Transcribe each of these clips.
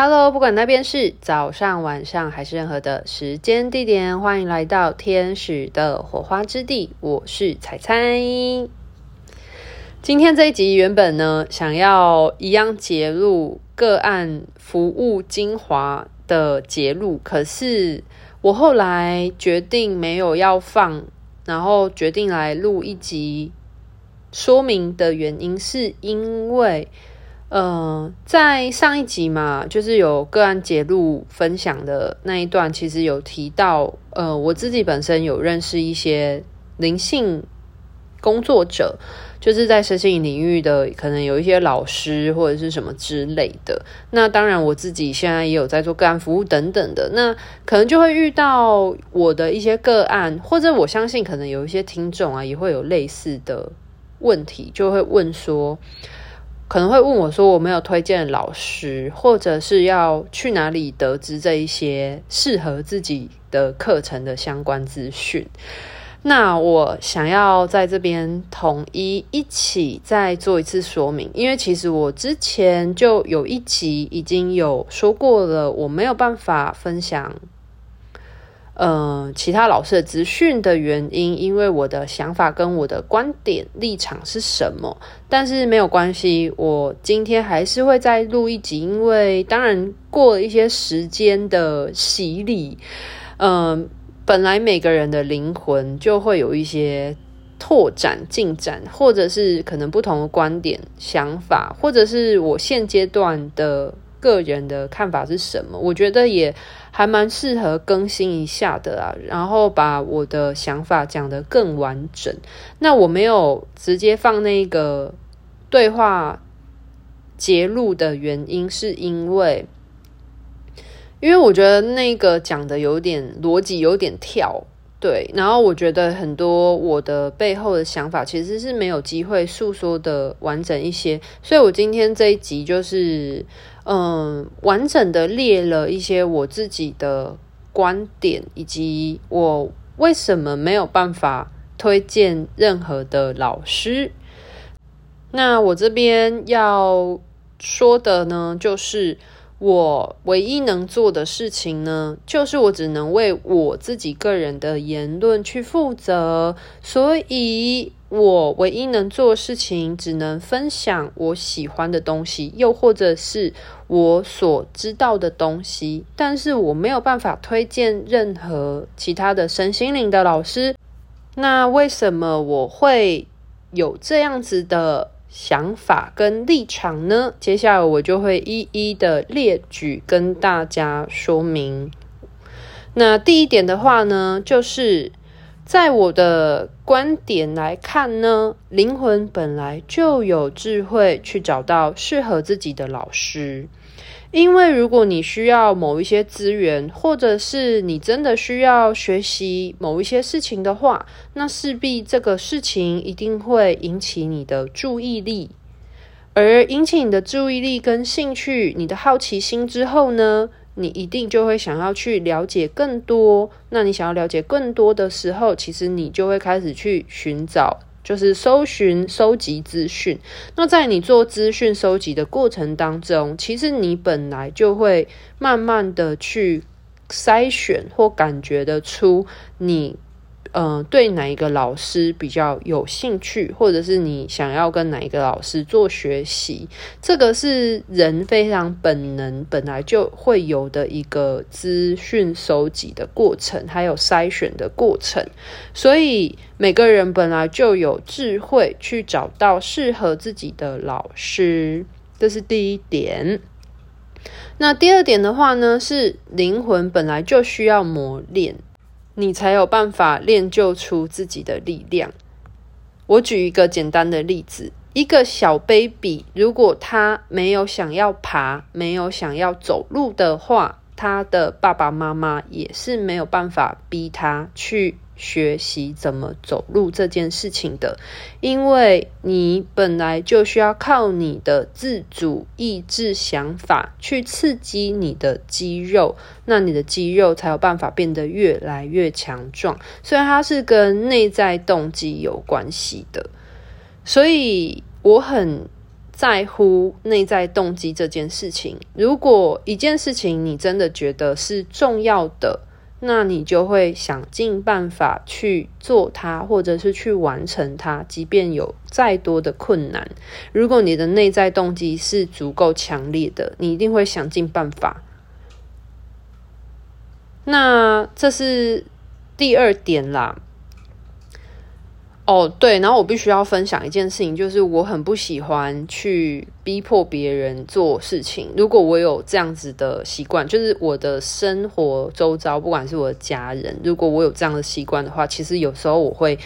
Hello，不管那边是早上、晚上还是任何的时间地点，欢迎来到天使的火花之地。我是采采。今天这一集原本呢，想要一样节录个案服务精华的节录，可是我后来决定没有要放，然后决定来录一集说明的原因，是因为，呃，在上一集嘛，就是有个案节录分享的那一段，其实有提到，呃，我自己本身有认识一些灵性工作者。就是在身心领域的，可能有一些老师或者是什么之类的。那当然，我自己现在也有在做个案服务等等的。那可能就会遇到我的一些个案，或者我相信可能有一些听众啊，也会有类似的问题，就会问说，可能会问我说，我没有推荐老师，或者是要去哪里得知这一些适合自己的课程的相关资讯。那我想要在这边统一一起再做一次说明，因为其实我之前就有一集已经有说过了，我没有办法分享，呃，其他老师的资讯的原因，因为我的想法跟我的观点立场是什么。但是没有关系，我今天还是会再录一集，因为当然过了一些时间的洗礼，嗯、本来每个人的灵魂就会有一些拓展进展，或者是可能不同的观点、想法，或者是我现阶段的个人的看法是什么？我觉得也还蛮适合更新一下的啊，然后把我的想法讲得更完整。那我没有直接放那个对话节录的原因，是因为。因为我觉得那个讲的有点逻辑有点跳，对，然后我觉得很多我的背后的想法其实是没有机会诉说的完整一些，所以我今天这一集就是嗯，完整的列了一些我自己的观点，以及我为什么没有办法推荐任何的老师。那我这边要说的呢，就是。我唯一能做的事情呢，就是我只能为我自己个人的言论去负责，所以我唯一能做的事情，只能分享我喜欢的东西，又或者是我所知道的东西，但是我没有办法推荐任何其他的身心灵的老师。那为什么我会有这样子的想法跟立场呢？接下来我就会一一的列举跟大家说明。那第一点的话呢，就是在我的观点来看呢，灵魂本来就有智慧去找到适合自己的老师。因为如果你需要某一些资源，或者是你真的需要学习某一些事情的话，那势必这个事情一定会引起你的注意力。而引起你的注意力跟兴趣，你的好奇心之后呢，你一定就会想要去了解更多。那你想要了解更多的时候，其实你就会开始去寻找。就是搜寻、收集资讯。那在你做资讯收集的过程当中，其实你本来就会慢慢的去筛选或感觉得出你。嗯、对哪一个老师比较有兴趣，或者是你想要跟哪一个老师做学习，这个是人非常本能、本来就会有的一个资讯收集的过程，还有筛选的过程。所以每个人本来就有智慧去找到适合自己的老师，这是第一点。那第二点的话呢，是灵魂本来就需要磨练。你才有办法练就出自己的力量。我举一个简单的例子：一个小 baby，如果他没有想要爬，没有想要走路的话，他的爸爸妈妈也是没有办法逼他去。学习怎么走路这件事情的，因为你本来就需要靠你的自主意志、想法去刺激你的肌肉，那你的肌肉才有办法变得越来越强壮。所以它是跟内在动机有关系的，所以我很在乎内在动机这件事情。如果一件事情你真的觉得是重要的，那你就会想尽办法去做它，或者是去完成它，即便有再多的困难。如果你的内在动机是足够强烈的，你一定会想尽办法。那这是第二点啦。哦，对，然后我必须要分享一件事情，就是我很不喜欢去逼迫别人做事情。如果我有这样子的习惯，就是我的生活周遭，不管是我的家人，如果我有这样的习惯的话，其实有时候我会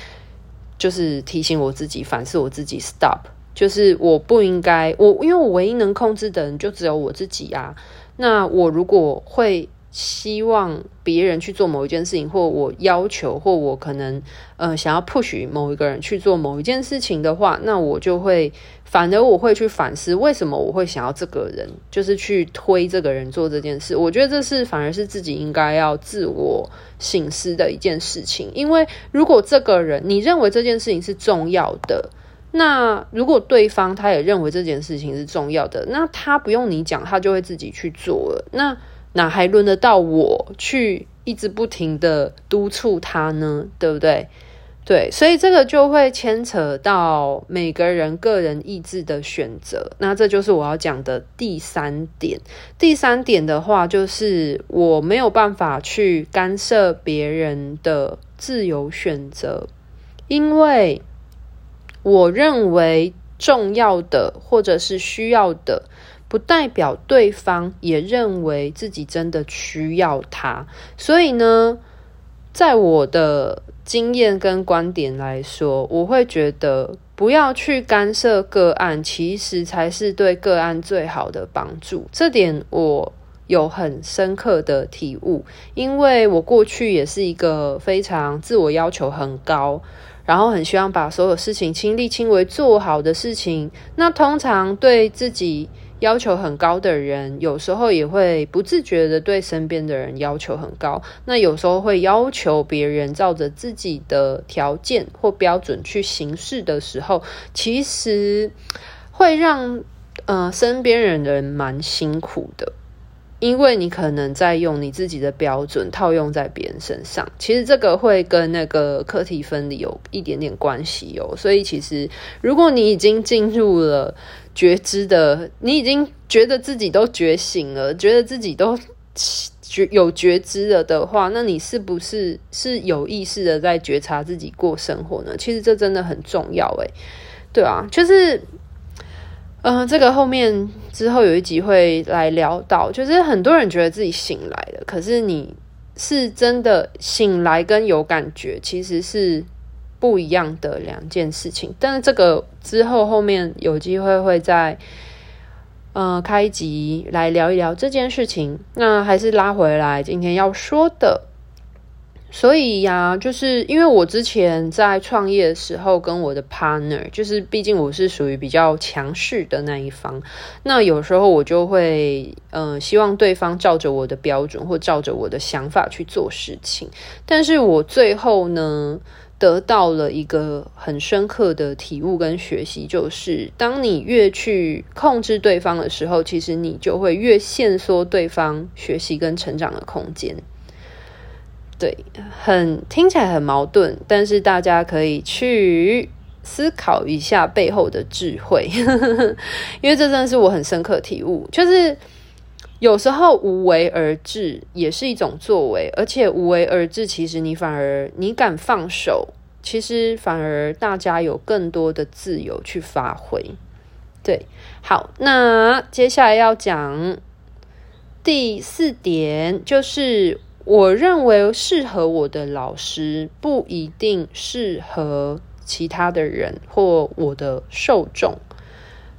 就是提醒我自己，反思我自己，stop，就是我不应该，我因为我唯一能控制的人就只有我自己啊。那我如果会。希望别人去做某一件事情，或我要求，或我可能呃想要 push 某一个人去做某一件事情的话，那我就会反而我会去反思，为什么我会想要这个人，就是去推这个人做这件事。我觉得这是反而是自己应该要自我省思的一件事情，因为如果这个人你认为这件事情是重要的，那如果对方他也认为这件事情是重要的，那他不用你讲，他就会自己去做了。那哪还轮得到我去一直不停的督促他呢？对不对？对，所以这个就会牵扯到每个人个人意志的选择。那这就是我要讲的第三点。第三点的话，就是我没有办法去干涉别人的自由选择，因为我认为重要的或者是需要的。不代表对方也认为自己真的需要他，所以呢，在我的经验跟观点来说，我会觉得不要去干涉个案，其实才是对个案最好的帮助。这点我有很深刻的体悟，因为我过去也是一个非常自我要求很高，然后很希望把所有事情亲力亲为做好的事情，那通常对自己。要求很高的人，有时候也会不自觉的对身边的人要求很高。那有时候会要求别人照着自己的条件或标准去行事的时候，其实会让呃身边人的人蛮辛苦的。因为你可能在用你自己的标准套用在别人身上，其实这个会跟那个课题分离有一点点关系哦。所以其实如果你已经进入了觉知的，你已经觉得自己都觉醒了，觉得自己都觉有觉知了的话，那你是不是是有意识的在觉察自己过生活呢？其实这真的很重要诶，对啊，就是。嗯、这个后面之后有一集会来聊到，就是很多人觉得自己醒来了，可是你是真的醒来跟有感觉其实是不一样的两件事情。但是这个之后后面有机会会再呃开一集来聊一聊这件事情。那还是拉回来今天要说的。所以呀，就是因为我之前在创业的时候，跟我的 partner，就是毕竟我是属于比较强势的那一方，那有时候我就会，嗯、呃，希望对方照着我的标准或照着我的想法去做事情。但是我最后呢，得到了一个很深刻的体悟跟学习，就是当你越去控制对方的时候，其实你就会越限缩对方学习跟成长的空间。对，很听起来很矛盾，但是大家可以去思考一下背后的智慧，因为这真的是我很深刻体悟。就是有时候无为而治也是一种作为，而且无为而治，其实你反而你敢放手，其实反而大家有更多的自由去发挥。对，好，那接下来要讲第四点，就是。我认为适合我的老师不一定适合其他的人或我的受众。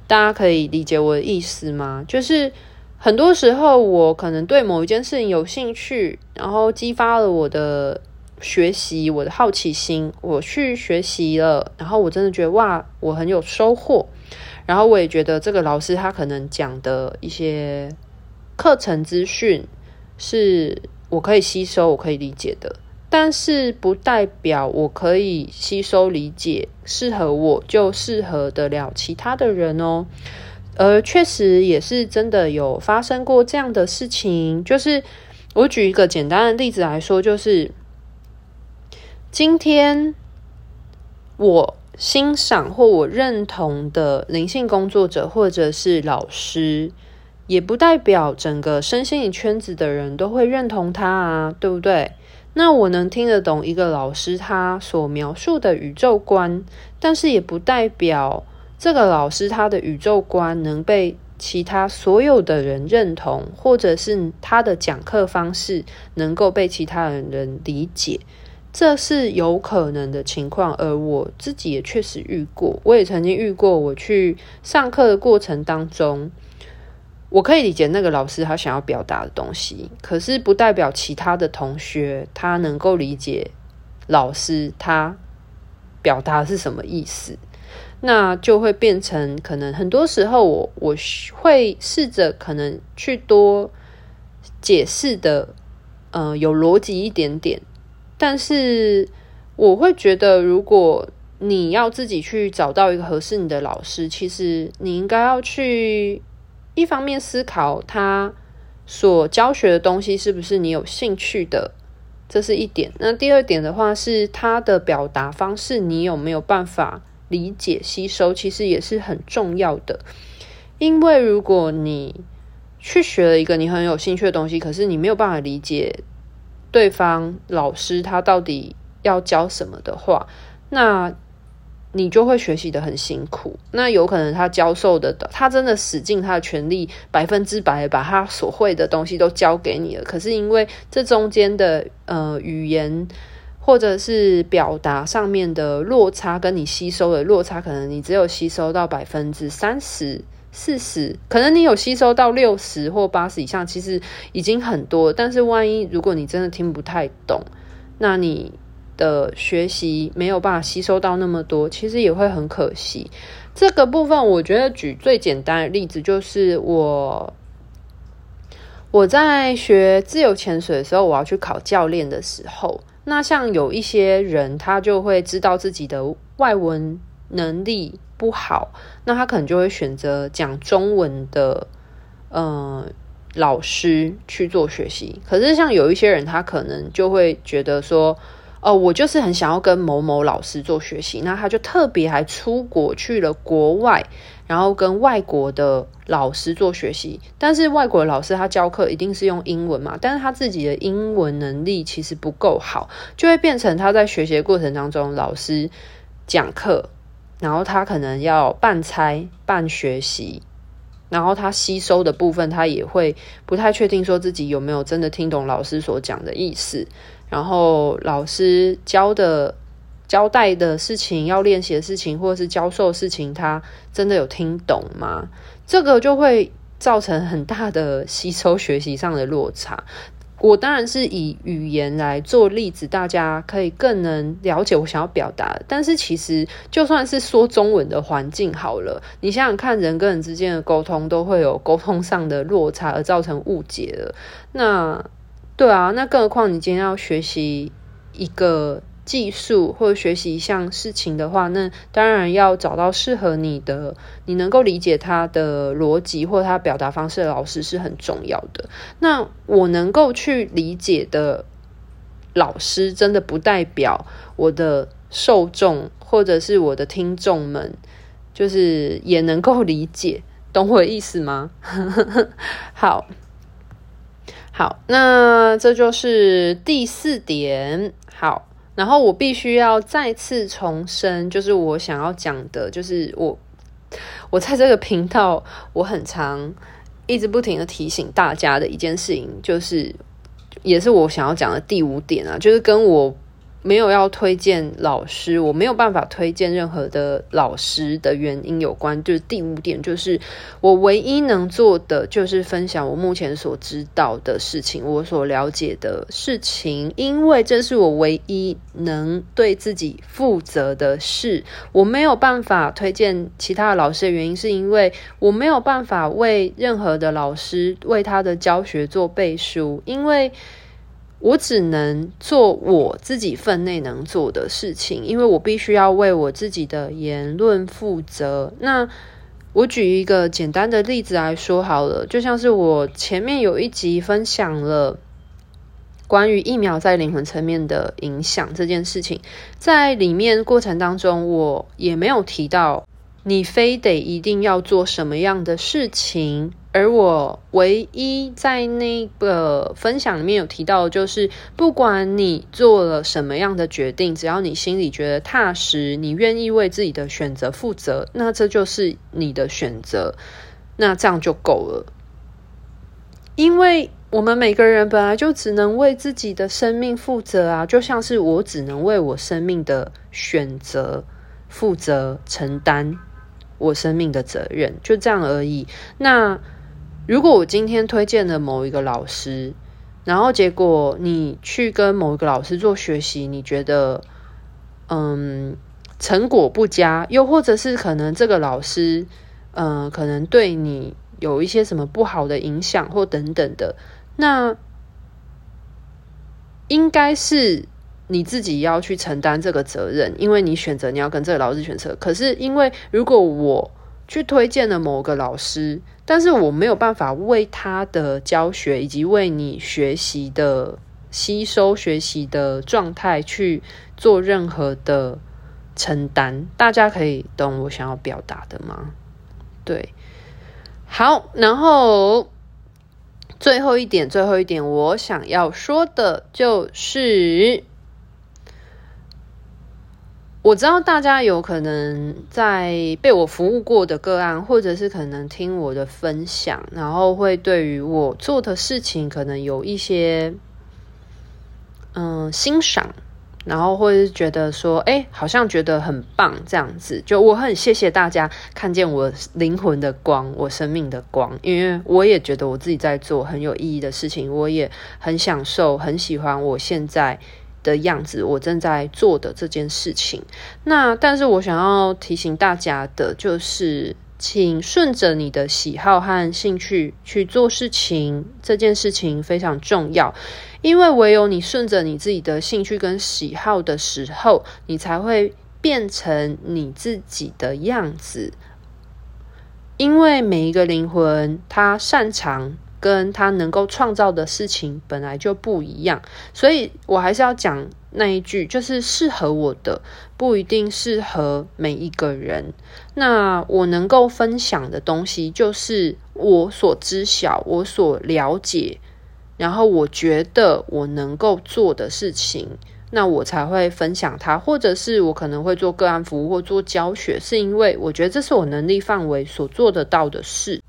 大家可以理解我的意思吗？就是很多时候我可能对某一件事情有兴趣，然后激发了我的学习，我的好奇心，我去学习了，然后我真的觉得哇，我很有收获。然后我也觉得这个老师他可能讲的一些课程资讯是。我可以吸收，我可以理解的，但是不代表我可以吸收理解，适合我就适合得了其他的人哦。而确实也是真的有发生过这样的事情。就是我举一个简单的例子来说，就是今天我欣赏或我认同的灵性工作者或者是老师，也不代表整个身心灵圈子的人都会认同他啊，对不对？那我能听得懂一个老师他所描述的宇宙观，但是也不代表这个老师他的宇宙观能被其他所有的人认同，或者是他的讲课方式能够被其他人理解，这是有可能的情况。而我自己也确实遇过，我也曾经遇过，我去上课的过程当中。我可以理解那个老师他想要表达的东西，可是不代表其他的同学他能够理解老师他表达是什么意思，那就会变成可能很多时候我我会试着可能去多解释的，呃，有逻辑一点点，但是我会觉得如果你要自己去找到一个合适你的老师，其实你应该要去。一方面思考他所教学的东西是不是你有兴趣的，这是一点。那第二点的话是他的表达方式，你有没有办法理解吸收，其实也是很重要的。因为如果你去学了一个你很有兴趣的东西，可是你没有办法理解对方老师他到底要教什么的话，那。你就会学习得很辛苦，那有可能他教授的，他真的使尽他的全力，百分之百把他所会的东西都教给你了。可是因为这中间的呃语言或者是表达上面的落差，跟你吸收的落差，可能你只有吸收到百分之三十、四十，可能你有吸收到六十或八十以上，其实已经很多。但是万一如果你真的听不太懂，那你。的学习没有办法吸收到那么多，其实也会很可惜。这个部分，我觉得举最简单的例子就是我我在学自由潜水的时候，我要去考教练的时候，那像有一些人，他就会知道自己的外文能力不好，那他可能就会选择讲中文的嗯老师去做学习。可是像有一些人，他可能就会觉得说。哦，我就是很想要跟某某老师做学习，那他就特别还出国去了国外，然后跟外国的老师做学习。但是外国的老师他教课一定是用英文嘛，但是他自己的英文能力其实不够好，就会变成他在学习的过程当中，老师讲课，然后他可能要半猜半学习，然后他吸收的部分他也会不太确定说自己有没有真的听懂老师所讲的意思。然后老师教的、交代的事情、要练习的事情，或者是教授的事情，他真的有听懂吗？这个就会造成很大的吸收学习上的落差。我当然是以语言来做例子，大家可以更能了解我想要表达。但是其实就算是说中文的环境好了，你想想看，人跟人之间的沟通都会有沟通上的落差，而造成误解了。那对啊，那更何况你今天要学习一个技术或者学习一项事情的话，那当然要找到适合你的、你能够理解他的逻辑或他表达方式的老师是很重要的。那我能够去理解的老师，真的不代表我的受众或者是我的听众们，就是也能够理解，懂我的意思吗？好。好，那这就是第四点。好，然后我必须要再次重申，就是我想要讲的，就是我我在这个频道，我很常一直不停的提醒大家的一件事情，就是也是我想要讲的第五点啊，就是跟我。没有要推荐老师，我没有办法推荐任何的老师的原因有关，就是第五点，就是我唯一能做的就是分享我目前所知道的事情，我所了解的事情，因为这是我唯一能对自己负责的事。我没有办法推荐其他的老师的原因，是因为我没有办法为任何的老师为他的教学做背书，因为。我只能做我自己分内能做的事情，因为我必须要为我自己的言论负责。那我举一个简单的例子来说好了，就像是我前面有一集分享了关于疫苗在灵魂层面的影响这件事情，在里面过程当中，我也没有提到你非得一定要做什么样的事情。而我唯一在那个分享里面有提到，就是不管你做了什么样的决定，只要你心里觉得踏实，你愿意为自己的选择负责，那这就是你的选择，那这样就够了。因为我们每个人本来就只能为自己的生命负责啊，就像是我只能为我生命的选择负责，承担我生命的责任，就这样而已。那。如果我今天推荐了某一个老师，然后结果你去跟某一个老师做学习，你觉得嗯成果不佳，又或者是可能这个老师嗯可能对你有一些什么不好的影响或等等的，那应该是你自己要去承担这个责任，因为你选择你要跟这个老师选择。可是因为如果我去推荐了某个老师，但是我没有办法为他的教学以及为你学习的吸收、学习的状态去做任何的承担。大家可以懂我想要表达的吗？对，好，然后最后一点，最后一点，我想要说的就是。我知道大家有可能在被我服务过的个案，或者是可能听我的分享，然后会对于我做的事情可能有一些嗯欣赏，然后或是觉得说，哎，好像觉得很棒这样子。就我很谢谢大家看见我灵魂的光，我生命的光，因为我也觉得我自己在做很有意义的事情，我也很享受，很喜欢我现在的样子，我正在做的这件事情。那但是我想要提醒大家的，就是请顺着你的喜好和兴趣去做事情。这件事情非常重要，因为唯有你顺着你自己的兴趣跟喜好的时候，你才会变成你自己的样子。因为每一个灵魂，它擅长。跟他能够创造的事情本来就不一样，所以我还是要讲那一句，就是适合我的不一定适合每一个人。那我能够分享的东西，就是我所知晓、我所了解，然后我觉得我能够做的事情，那我才会分享它，或者是我可能会做个案服务或做教学，是因为我觉得这是我能力范围所做得到的事。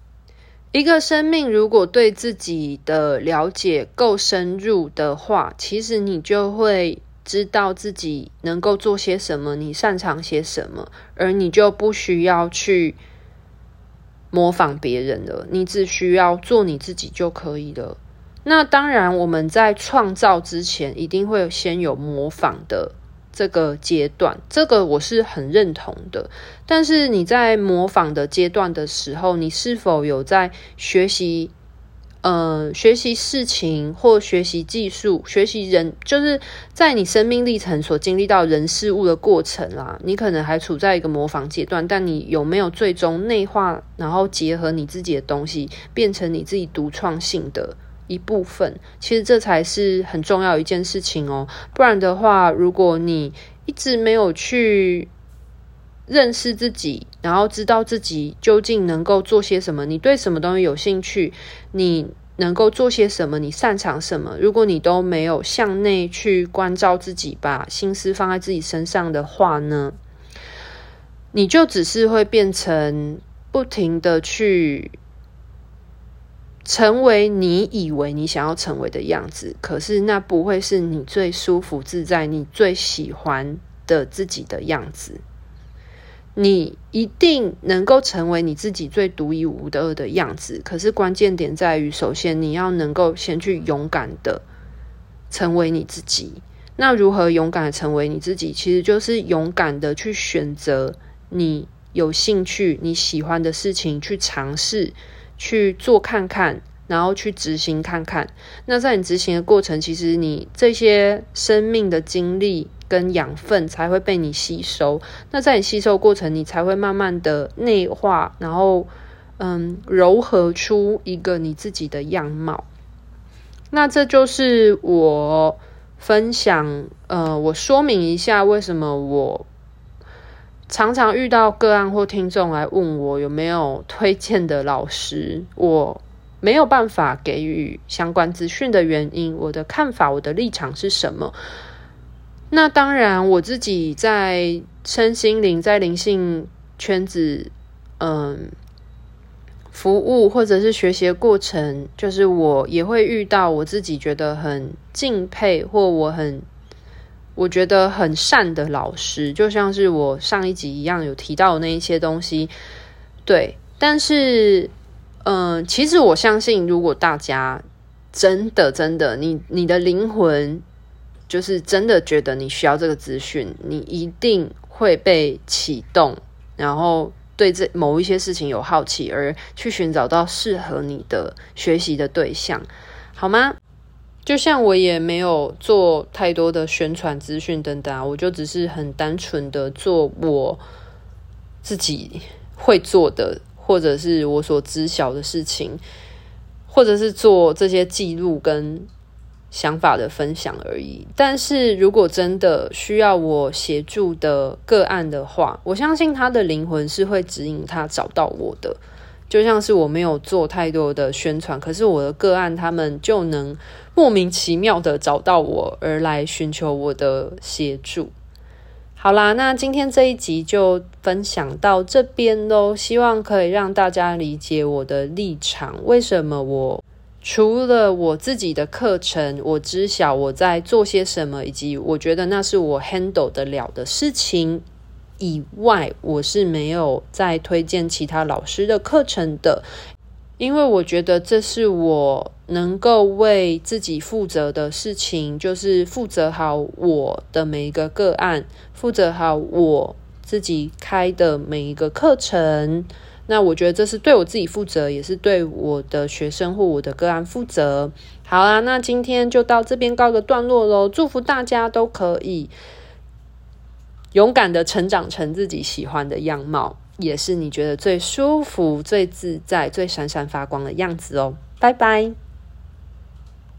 一个生命如果对自己的了解够深入的话，其实你就会知道自己能够做些什么，你擅长些什么，而你就不需要去模仿别人了，你只需要做你自己就可以了。那当然，我们在创造之前，一定会先有模仿的。这个阶段，这个我是很认同的。但是你在模仿的阶段的时候，你是否有在学习？呃，学习事情或学习技术，学习人，就是在你生命历程所经历到人事物的过程啦。你可能还处在一个模仿阶段，但你有没有最终内化，然后结合你自己的东西，变成你自己独创性的？一部分，其实这才是很重要一件事情哦。不然的话，如果你一直没有去认识自己，然后知道自己究竟能够做些什么，你对什么东西有兴趣，你能够做些什么，你擅长什么，如果你都没有向内去关照自己，把心思放在自己身上的话呢，你就只是会变成不停的去。成为你以为你想要成为的样子，可是那不会是你最舒服自在、你最喜欢的自己的样子。你一定能够成为你自己最独一无二的样子，可是关键点在于，首先你要能够先去勇敢的成为你自己。那如何勇敢的成为你自己？其实就是勇敢的去选择你有兴趣、你喜欢的事情，去尝试。去做看看，然后去执行看看。那在你执行的过程，其实你这些生命的经历跟养分才会被你吸收。那在你吸收过程，你才会慢慢的内化，然后嗯，柔合出一个你自己的样貌。那这就是我分享，呃，我说明一下为什么我常常遇到个案或听众来问我有没有推荐的老师，我没有办法给予相关资讯的原因，我的看法，我的立场是什么？那当然，我自己在身心灵、在灵性圈子，嗯。服务或者是学习的过程，就是我也会遇到我自己觉得很敬佩或我很我觉得很善的老师，就像是我上一集一样有提到那一些东西。对，但是，嗯、其实我相信，如果大家真的真的，你你的灵魂就是真的觉得你需要这个资讯，你一定会被启动，然后。对这某一些事情有好奇，而去寻找到适合你的学习的对象，好吗？就像我也没有做太多的宣传资讯等等，我就只是很单纯的做我自己会做的，或者是我所知晓的事情，或者是做这些记录跟。想法的分享而已。但是如果真的需要我协助的个案的话，我相信他的灵魂是会指引他找到我的。就像是我没有做太多的宣传，可是我的个案他们就能莫名其妙的找到我，而来寻求我的协助。好啦，那今天这一集就分享到这边喽，希望可以让大家理解我的立场，为什么我。除了我自己的课程，我知晓我在做些什么，以及我觉得那是我 handle 得了的事情以外，我是没有再推荐其他老师的课程的，因为我觉得这是我能够为自己负责的事情，就是负责好我的每一个个案，负责好我自己开的每一个课程。那我觉得这是对我自己负责，也是对我的学生或我的个案负责。好啦，那今天就到这边告个段落喽。祝福大家都可以勇敢的成长成自己喜欢的样貌，也是你觉得最舒服、最自在、最闪闪发光的样子哦。拜拜。